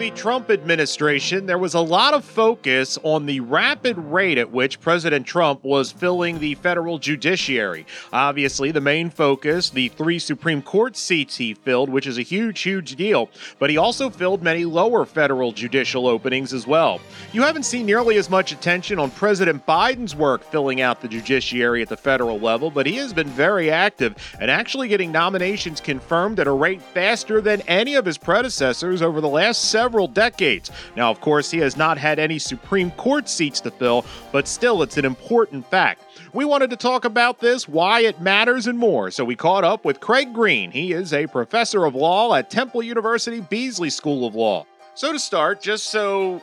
The Trump administration, there was a lot of focus on the rapid rate at which President Trump was filling the federal judiciary. Obviously, the main focus, the three Supreme Court seats he filled, which is a huge, huge deal, but he also filled many lower federal judicial openings as well. You haven't seen nearly as much attention on President Biden's work filling out the judiciary at the federal level, but he has been very active and actually getting nominations confirmed at a rate faster than any of his predecessors over the last several decades. Now, of course, he has not had any Supreme Court seats to fill, but still, it's an important fact. We wanted to talk about this, why it matters, and more. So we caught up with Craig Green. He is a professor of law at Temple University Beasley School of Law. So to start, just so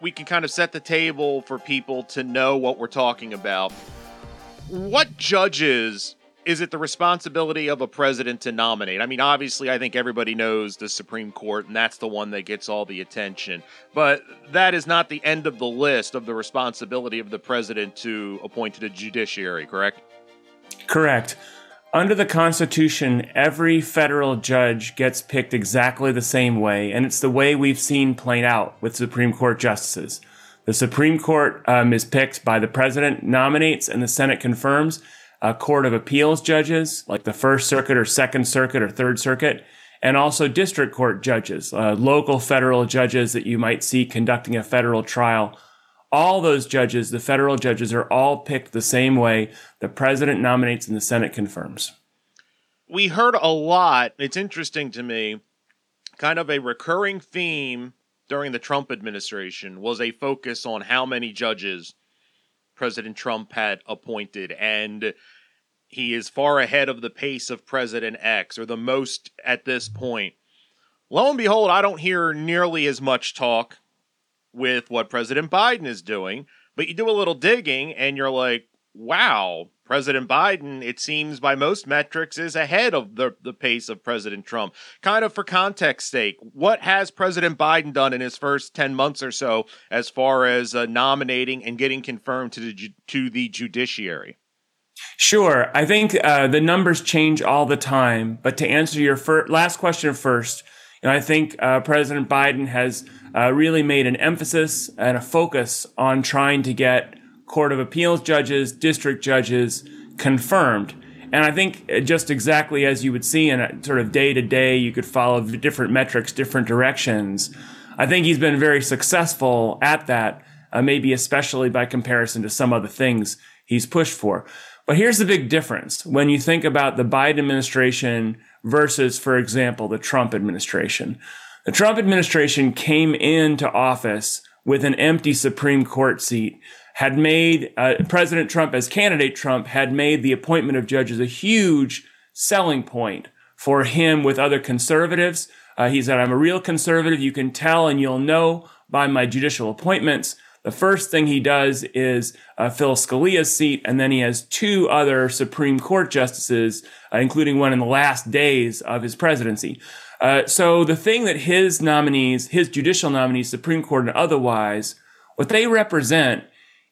we can kind of set the table for people to know what we're talking about, what judges is it the responsibility of a president to nominate? I mean, obviously, I think everybody knows the Supreme Court, and that's the one that gets all the attention. But that is not the end of the list of the responsibility of the president to appoint to the judiciary, correct? Correct. Under the Constitution, every federal judge gets picked exactly the same way, and it's the way we've seen played out with Supreme Court justices. The Supreme Court um, is picked by the president, nominates, and the Senate confirms uh, Court of Appeals judges, like the First Circuit or Second Circuit or Third Circuit, and also district court judges, uh, local federal judges that you might see conducting a federal trial. All those judges, the federal judges, are all picked the same way. The president nominates and the Senate confirms. We heard a lot. It's interesting to me, kind of a recurring theme during the Trump administration was a focus on how many judges President Trump had appointed. And he is far ahead of the pace of President X, or the most at this point. Lo and behold, I don't hear nearly as much talk with what President Biden is doing, but you do a little digging and you're like, wow, President Biden, it seems by most metrics, is ahead of the, the pace of President Trump. Kind of for context sake, what has President Biden done in his first 10 months or so as far as uh, nominating and getting confirmed to the, to the judiciary? Sure. I think uh, the numbers change all the time. But to answer your fir- last question first, you know, I think uh, President Biden has uh, really made an emphasis and a focus on trying to get Court of Appeals judges, district judges confirmed. And I think uh, just exactly as you would see in a sort of day to day, you could follow different metrics, different directions. I think he's been very successful at that, uh, maybe especially by comparison to some other things he's pushed for. But here's the big difference when you think about the Biden administration versus, for example, the Trump administration. The Trump administration came into office with an empty Supreme Court seat, had made uh, President Trump, as candidate Trump, had made the appointment of judges a huge selling point for him with other conservatives. Uh, he said, I'm a real conservative. You can tell and you'll know by my judicial appointments. The first thing he does is uh, fill Scalia's seat, and then he has two other Supreme Court justices, uh, including one in the last days of his presidency. Uh, so the thing that his nominees, his judicial nominees, Supreme Court and otherwise, what they represent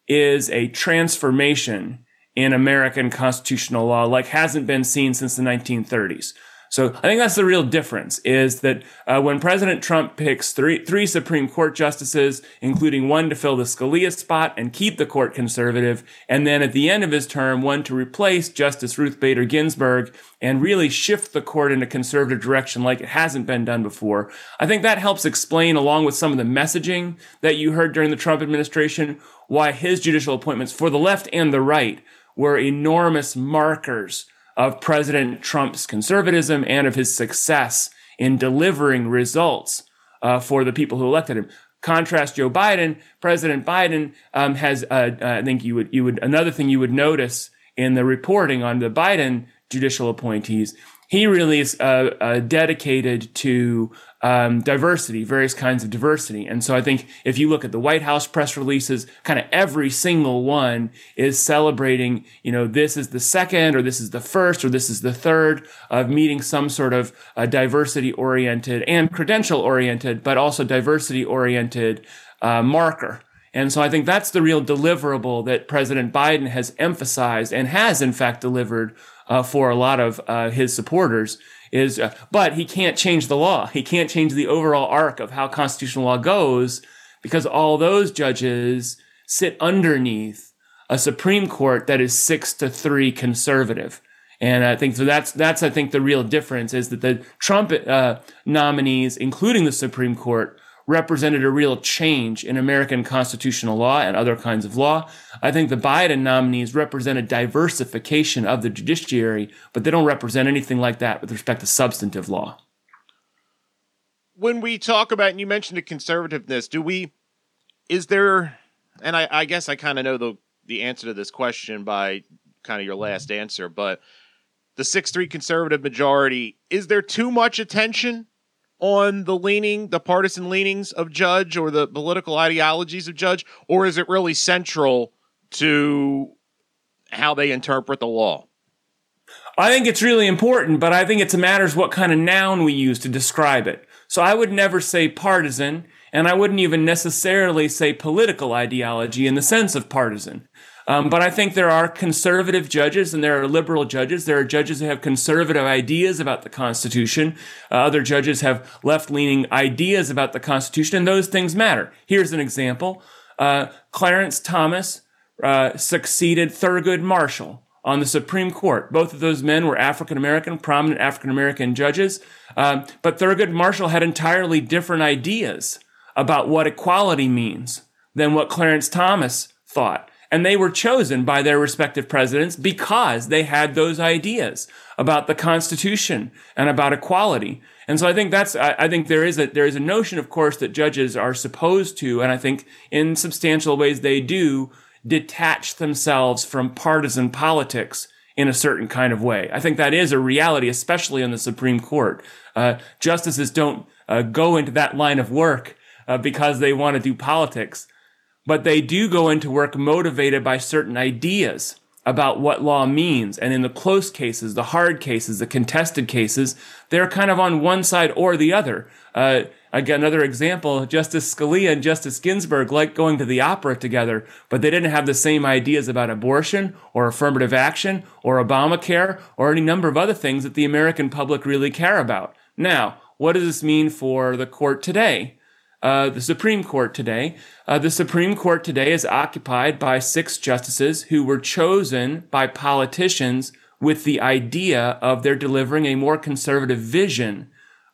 is a transformation in American constitutional law like hasn't been seen since the 1930s. So I think that's the real difference is that uh, when President Trump picks three, three Supreme Court justices, including one to fill the Scalia spot and keep the court conservative, and then at the end of his term, one to replace Justice Ruth Bader Ginsburg and really shift the court in a conservative direction like it hasn't been done before. I think that helps explain, along with some of the messaging that you heard during the Trump administration, why his judicial appointments for the left and the right were enormous markers of President Trump's conservatism and of his success in delivering results uh, for the people who elected him. Contrast Joe Biden. President Biden um, has, uh, uh, I think you would, you would, another thing you would notice in the reporting on the Biden judicial appointees he really is uh, uh, dedicated to um, diversity, various kinds of diversity. And so I think if you look at the White House press releases, kind of every single one is celebrating, you know, this is the second or this is the first or this is the third of meeting some sort of uh, diversity oriented and credential oriented, but also diversity oriented uh, marker And so I think that's the real deliverable that President Biden has emphasized and has in fact delivered uh, for a lot of uh, his supporters is, uh, but he can't change the law. He can't change the overall arc of how constitutional law goes because all those judges sit underneath a Supreme Court that is six to three conservative. And I think so. That's that's I think the real difference is that the Trump uh, nominees, including the Supreme Court, represented a real change in American constitutional law and other kinds of law. I think the Biden nominees represent a diversification of the judiciary, but they don't represent anything like that with respect to substantive law. When we talk about, and you mentioned the conservativeness, do we, is there, and I, I guess I kind of know the, the answer to this question by kind of your last answer, but the 6 3 conservative majority, is there too much attention on the leaning, the partisan leanings of Judge or the political ideologies of Judge, or is it really central to how they interpret the law? I think it's really important, but I think it's a matter of what kind of noun we use to describe it. So I would never say partisan, and I wouldn't even necessarily say political ideology in the sense of partisan. Um, but I think there are conservative judges and there are liberal judges. There are judges who have conservative ideas about the Constitution. Uh, other judges have left leaning ideas about the Constitution, and those things matter. Here's an example uh, Clarence Thomas uh, succeeded Thurgood Marshall on the Supreme Court. Both of those men were African American, prominent African American judges. Um, but Thurgood Marshall had entirely different ideas about what equality means than what Clarence Thomas thought. And they were chosen by their respective presidents because they had those ideas about the Constitution and about equality. And so I think that's, I, I, think there is a, there is a notion, of course, that judges are supposed to, and I think in substantial ways they do, detach themselves from partisan politics in a certain kind of way. I think that is a reality, especially in the Supreme Court. Uh, justices don't uh, go into that line of work uh, because they want to do politics but they do go into work motivated by certain ideas about what law means. And in the close cases, the hard cases, the contested cases, they're kind of on one side or the other. Uh, again, another example, Justice Scalia and Justice Ginsburg liked going to the opera together, but they didn't have the same ideas about abortion or affirmative action or Obamacare or any number of other things that the American public really care about. Now, what does this mean for the court today? Uh, the Supreme Court today. Uh, the Supreme Court today is occupied by six justices who were chosen by politicians with the idea of their delivering a more conservative vision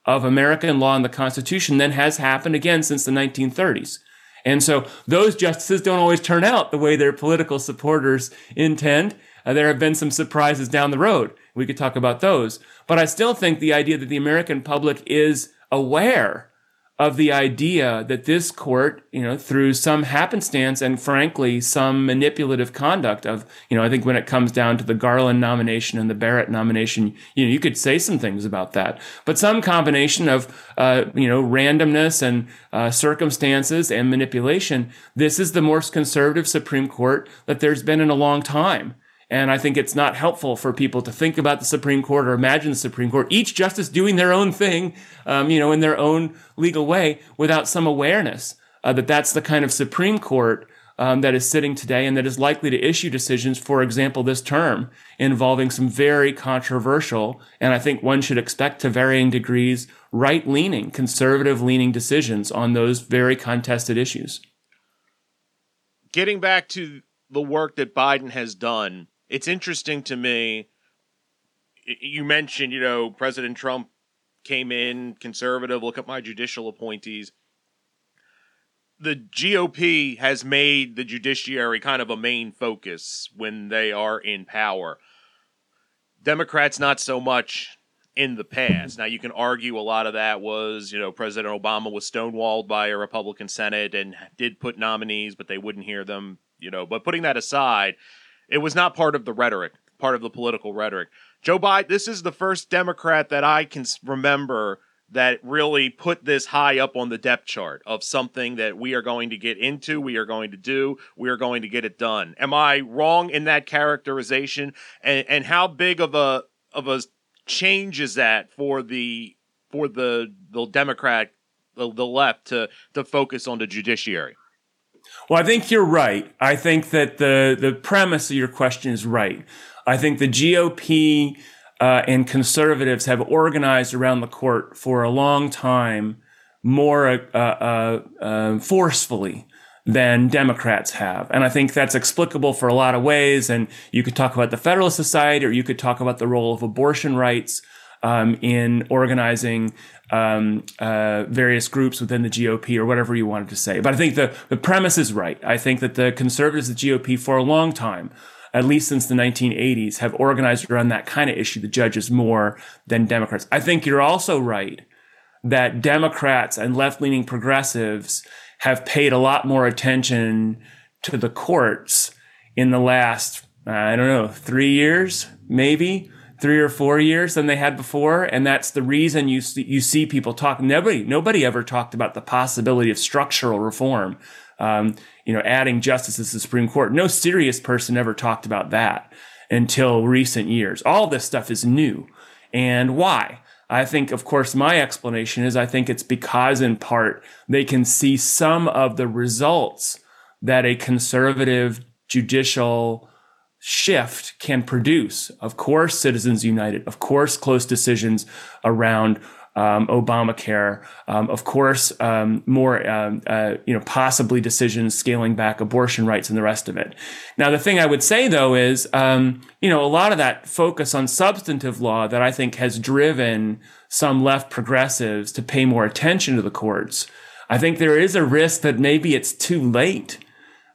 of American law and the Constitution than has happened again since the 1930s. And so those justices don't always turn out the way their political supporters intend. Uh, there have been some surprises down the road. We could talk about those. But I still think the idea that the American public is aware of the idea that this court, you know, through some happenstance and frankly some manipulative conduct of, you know, I think when it comes down to the Garland nomination and the Barrett nomination, you know, you could say some things about that, but some combination of, uh, you know, randomness and uh, circumstances and manipulation. This is the most conservative Supreme Court that there's been in a long time. And I think it's not helpful for people to think about the Supreme Court or imagine the Supreme Court, each justice doing their own thing, um, you know, in their own legal way without some awareness uh, that that's the kind of Supreme Court um, that is sitting today and that is likely to issue decisions, for example, this term involving some very controversial, and I think one should expect to varying degrees, right leaning, conservative leaning decisions on those very contested issues. Getting back to the work that Biden has done it's interesting to me. You mentioned, you know, President Trump came in conservative. Look at my judicial appointees. The GOP has made the judiciary kind of a main focus when they are in power. Democrats, not so much in the past. Now, you can argue a lot of that was, you know, President Obama was stonewalled by a Republican Senate and did put nominees, but they wouldn't hear them, you know. But putting that aside, it was not part of the rhetoric, part of the political rhetoric. Joe Biden, this is the first Democrat that I can remember that really put this high up on the depth chart of something that we are going to get into, we are going to do, we are going to get it done. Am I wrong in that characterization? And and how big of a of a change is that for the for the the Democrat the, the left to to focus on the judiciary? Well, I think you're right. I think that the the premise of your question is right. I think the GOP uh, and conservatives have organized around the court for a long time more uh, uh, uh, forcefully than Democrats have. And I think that's explicable for a lot of ways. And you could talk about the Federalist Society, or you could talk about the role of abortion rights um, in organizing um, uh, various groups within the GOP or whatever you wanted to say. But I think the, the premise is right. I think that the conservatives, the GOP, for a long time, at least since the 1980s, have organized around that kind of issue, the judges, more than Democrats. I think you're also right that Democrats and left leaning progressives have paid a lot more attention to the courts in the last, I don't know, three years, maybe three or four years than they had before. And that's the reason you see, you see people talk. Nobody, nobody ever talked about the possibility of structural reform. Um, you know, adding justices to the Supreme Court. No serious person ever talked about that until recent years. All this stuff is new. And why? I think, of course, my explanation is I think it's because, in part, they can see some of the results that a conservative judicial shift can produce. Of course, Citizens United, of course, close decisions around um, Obamacare, um, of course, um, more, um, uh, you know, possibly decisions scaling back abortion rights and the rest of it. Now, the thing I would say though is, um, you know, a lot of that focus on substantive law that I think has driven some left progressives to pay more attention to the courts. I think there is a risk that maybe it's too late.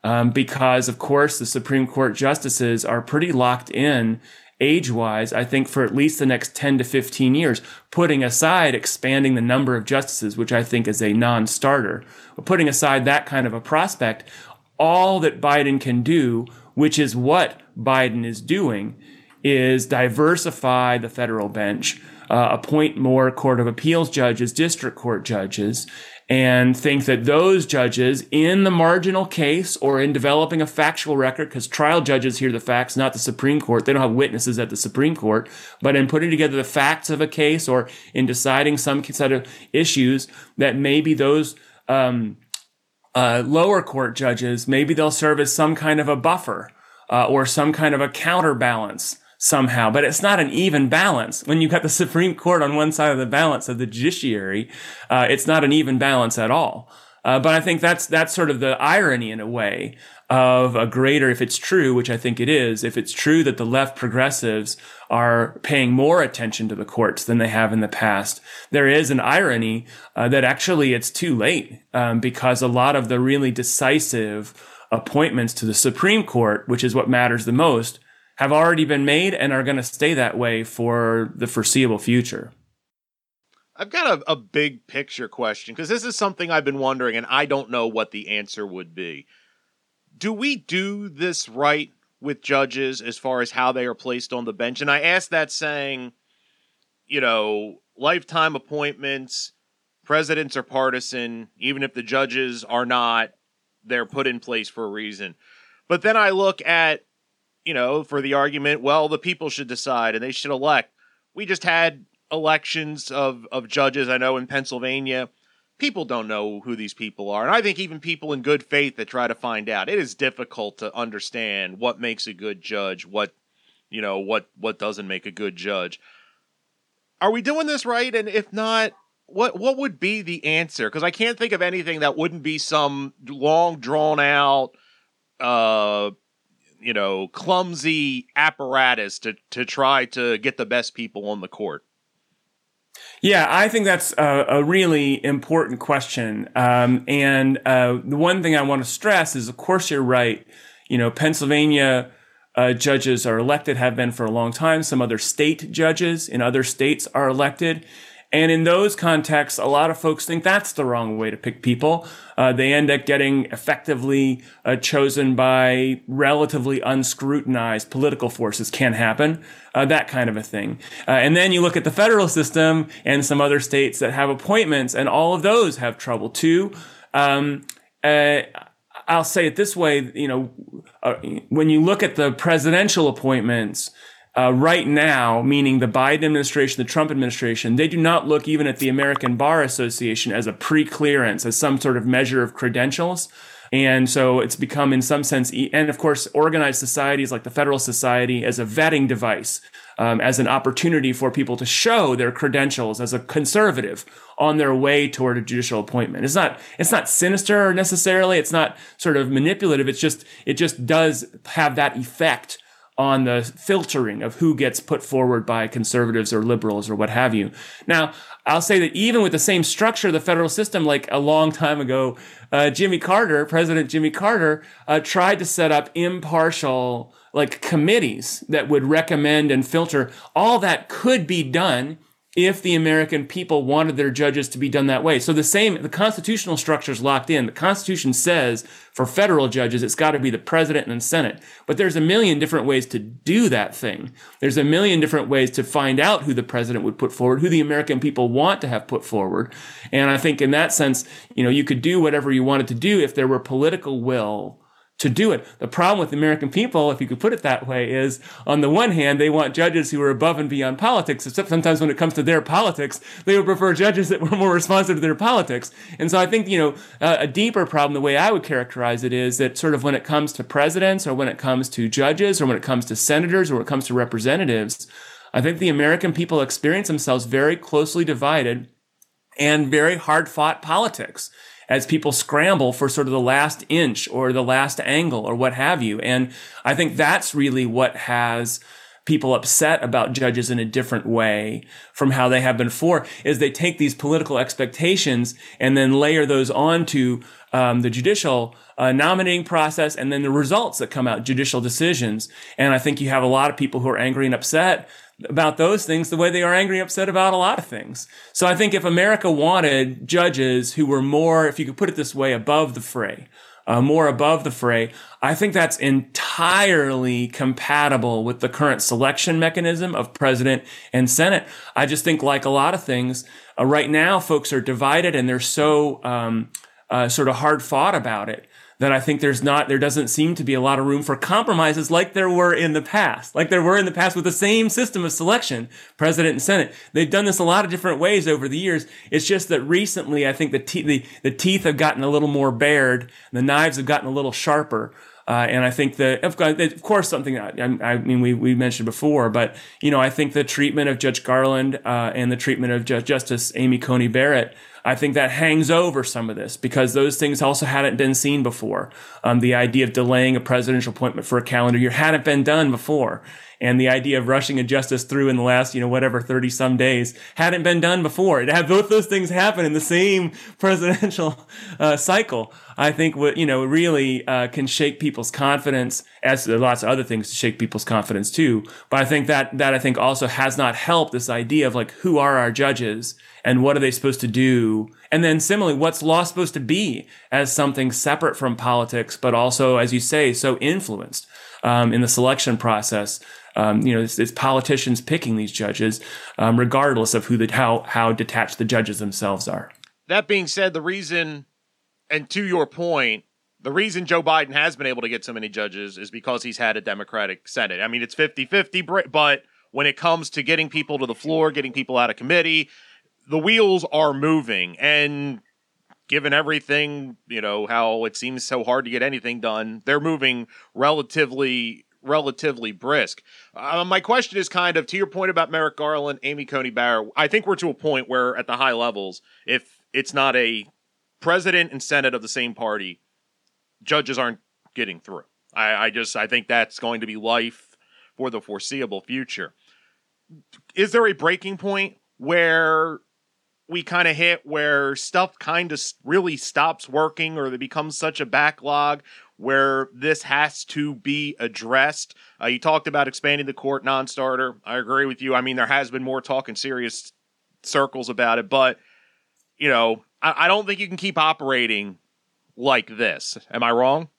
Um, because of course the Supreme Court justices are pretty locked in age wise, I think for at least the next 10 to 15 years, putting aside expanding the number of justices, which I think is a non starter, putting aside that kind of a prospect, all that Biden can do, which is what Biden is doing, is diversify the federal bench, uh, appoint more court of appeals judges, district court judges, and think that those judges in the marginal case or in developing a factual record, because trial judges hear the facts, not the Supreme Court. They don't have witnesses at the Supreme Court, but in putting together the facts of a case or in deciding some set of issues that maybe those, um, uh, lower court judges, maybe they'll serve as some kind of a buffer, uh, or some kind of a counterbalance somehow, but it's not an even balance. When you've got the Supreme Court on one side of the balance of the judiciary, uh, it's not an even balance at all. Uh, but I think that's that's sort of the irony in a way of a greater, if it's true, which I think it is, if it's true that the left progressives are paying more attention to the courts than they have in the past, there is an irony uh, that actually it's too late um, because a lot of the really decisive appointments to the Supreme Court, which is what matters the most, have already been made and are going to stay that way for the foreseeable future. I've got a, a big picture question because this is something I've been wondering and I don't know what the answer would be. Do we do this right with judges as far as how they are placed on the bench? And I ask that saying, you know, lifetime appointments, presidents are partisan, even if the judges are not, they're put in place for a reason. But then I look at you know, for the argument, well, the people should decide and they should elect. We just had elections of, of judges, I know, in Pennsylvania. People don't know who these people are. And I think even people in good faith that try to find out, it is difficult to understand what makes a good judge, what, you know, what, what doesn't make a good judge. Are we doing this right? And if not, what what would be the answer? Because I can't think of anything that wouldn't be some long drawn out uh you know, clumsy apparatus to to try to get the best people on the court? Yeah, I think that's a, a really important question. Um, and uh, the one thing I want to stress is, of course, you're right. You know, Pennsylvania uh, judges are elected, have been for a long time. Some other state judges in other states are elected. And in those contexts, a lot of folks think that's the wrong way to pick people. Uh, they end up getting effectively uh, chosen by relatively unscrutinized political forces. Can happen, uh, that kind of a thing. Uh, and then you look at the federal system and some other states that have appointments, and all of those have trouble too. Um, uh, I'll say it this way: you know, uh, when you look at the presidential appointments uh, right now, meaning the Biden administration, the Trump administration, they do not look even at the American Bar Association as a pre-clearance, as some sort of measure of credentials. And so it's become, in some sense, and of course, organized societies like the Federal Society as a vetting device, um, as an opportunity for people to show their credentials as a conservative on their way toward a judicial appointment. It's not, it's not sinister necessarily. It's not sort of manipulative. It's just, it just does have that effect on the filtering of who gets put forward by conservatives or liberals or what have you. Now, I'll say that even with the same structure of the federal system, like a long time ago, uh, Jimmy Carter, President Jimmy Carter, uh, tried to set up impartial like committees that would recommend and filter. All that could be done if the American people wanted their judges to be done that way. So the same, the constitutional structure is locked in. The Constitution says for federal judges, it's got to be the president and the Senate. But there's a million different ways to do that thing. There's a million different ways to find out who the president would put forward, who the American people want to have put forward. And I think in that sense, you know, you could do whatever you wanted to do if there were political will to do it. The problem with the American people, if you could put it that way, is on the one hand, they want judges who are above and beyond politics, except sometimes when it comes to their politics, they would prefer judges that were more responsive to their politics. And so I think, you know, uh, a deeper problem, the way I would characterize it is that sort of when it comes to presidents or when it comes to judges or when it comes to senators or when it comes to representatives, I think the American people experience themselves very closely divided and very hard fought politics as people scramble for sort of the last inch or the last angle or what have you. And I think that's really what has people upset about judges in a different way from how they have been before is they take these political expectations and then layer those onto um, the judicial uh, nominating process and then the results that come out, judicial decisions. And I think you have a lot of people who are angry and upset about those things the way they are angry upset about a lot of things. So I think if America wanted judges who were more, if you could put it this way, above the fray, uh, more above the fray, I think that's entirely compatible with the current selection mechanism of president and Senate. I just think, like a lot of things, uh, right now, folks are divided and they're so um, uh, sort of hard fought about it that I think there's not, there doesn't seem to be a lot of room for compromises like there were in the past, like there were in the past with the same system of selection, president and senate. They've done this a lot of different ways over the years. It's just that recently, I think the, te- the, the teeth have gotten a little more bared, the knives have gotten a little sharper. Uh, and I think that, of course, something I, I, mean, we, we mentioned before, but, you know, I think the treatment of Judge Garland uh, and the treatment of Ju- Justice Amy Coney Barrett I think that hangs over some of this because those things also hadn't been seen before. Um, the idea of delaying a presidential appointment for a calendar year hadn't been done before. And the idea of rushing a justice through in the last, you know, whatever, 30 some days hadn't been done before. To have both those things happen in the same presidential uh, cycle, I think, what, you know, really uh, can shake people's confidence as there are lots of other things to shake people's confidence too. But I think that, that I think also has not helped this idea of like, who are our judges? And what are they supposed to do? And then similarly, what's law supposed to be as something separate from politics, but also, as you say, so influenced um, in the selection process. Um, you know, it's, it's, politicians picking these judges, um, regardless of who the how how detached the judges themselves are. That being said, the reason, and to your point, the reason Joe Biden has been able to get so many judges is because he's had a Democratic Senate. I mean, it's 50 50, but when it comes to getting people to the floor, getting people out of committee, the wheels are moving and given everything, you know, how it seems so hard to get anything done, they're moving relatively relatively brisk. Uh, my question is kind of to your point about Merrick Garland, Amy Coney Barrett. I think we're to a point where at the high levels, if it's not a president and senate of the same party, judges aren't getting through. I, I just I think that's going to be life for the foreseeable future. Is there a breaking point where we kind of hit where stuff kind of really stops working or there becomes such a backlog where this has to be addressed. Uh, you talked about expanding the court non starter. I agree with you. I mean, there has been more talk in serious circles about it, but, you know, I, I don't think you can keep operating like this. Am I wrong?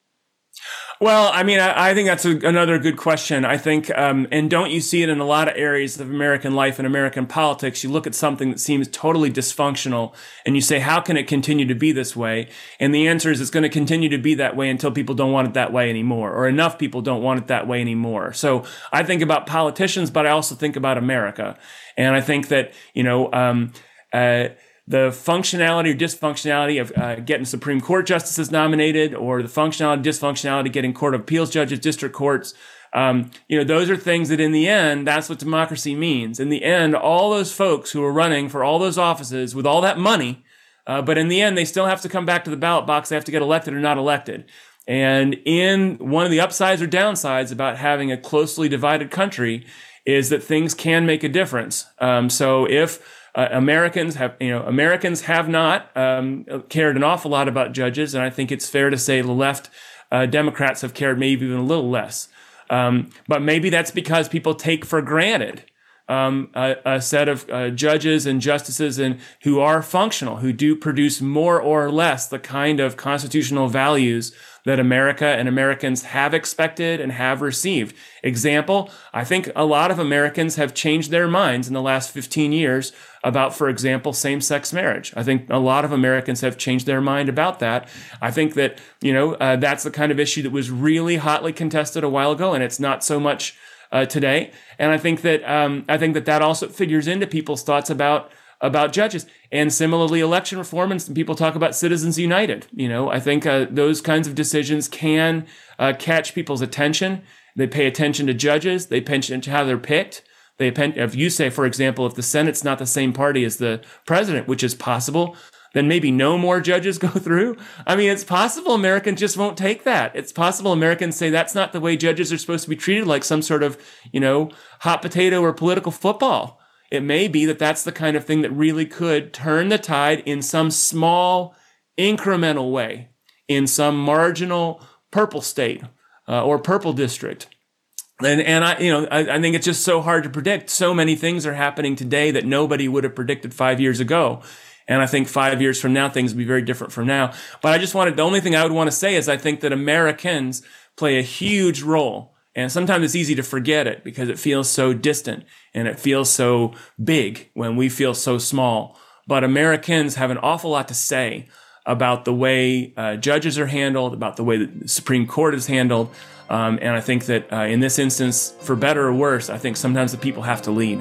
Well, I mean, I, I think that's a, another good question. I think, um, and don't you see it in a lot of areas of American life and American politics? You look at something that seems totally dysfunctional and you say, how can it continue to be this way? And the answer is it's going to continue to be that way until people don't want it that way anymore, or enough people don't want it that way anymore. So I think about politicians, but I also think about America. And I think that, you know, um, uh, the functionality or dysfunctionality of uh, getting Supreme Court justices nominated, or the functionality, dysfunctionality getting Court of Appeals judges, district courts. Um, you know, those are things that in the end, that's what democracy means. In the end, all those folks who are running for all those offices with all that money, uh, but in the end, they still have to come back to the ballot box. They have to get elected or not elected. And in one of the upsides or downsides about having a closely divided country is that things can make a difference. Um, so if uh, Americans have, you know, Americans have not um, cared an awful lot about judges, and I think it's fair to say the left uh, Democrats have cared maybe even a little less. Um, but maybe that's because people take for granted um, a, a, set of uh, judges and justices and who are functional, who do produce more or less the kind of constitutional values that America and Americans have expected and have received. Example, I think a lot of Americans have changed their minds in the last 15 years about, for example, same sex marriage. I think a lot of Americans have changed their mind about that. I think that, you know, uh, that's the kind of issue that was really hotly contested a while ago, and it's not so much uh, today. And I think that um, I think that that also figures into people's thoughts about about judges. And similarly, election reform and people talk about Citizens United. You know, I think uh, those kinds of decisions can uh, catch people's attention. They pay attention to judges. They pay attention to how they're picked. They if you say, for example, if the Senate's not the same party as the president, which is possible, then maybe no more judges go through. I mean, it's possible Americans just won't take that. It's possible Americans say that's not the way judges are supposed to be treated, like some sort of, you know, hot potato or political football. It may be that that's the kind of thing that really could turn the tide in some small, incremental way, in some marginal purple state uh, or purple district. And, and I, you know, I, I think it's just so hard to predict. So many things are happening today that nobody would have predicted five years ago. And I think five years from now, things will be very different from now. But I just wanted, the only thing I would want to say is I think that Americans play a huge role. And sometimes it's easy to forget it because it feels so distant and it feels so big when we feel so small. But Americans have an awful lot to say about the way uh, judges are handled, about the way the Supreme Court is handled. Um, and I think that uh, in this instance, for better or worse, I think sometimes the people have to lead.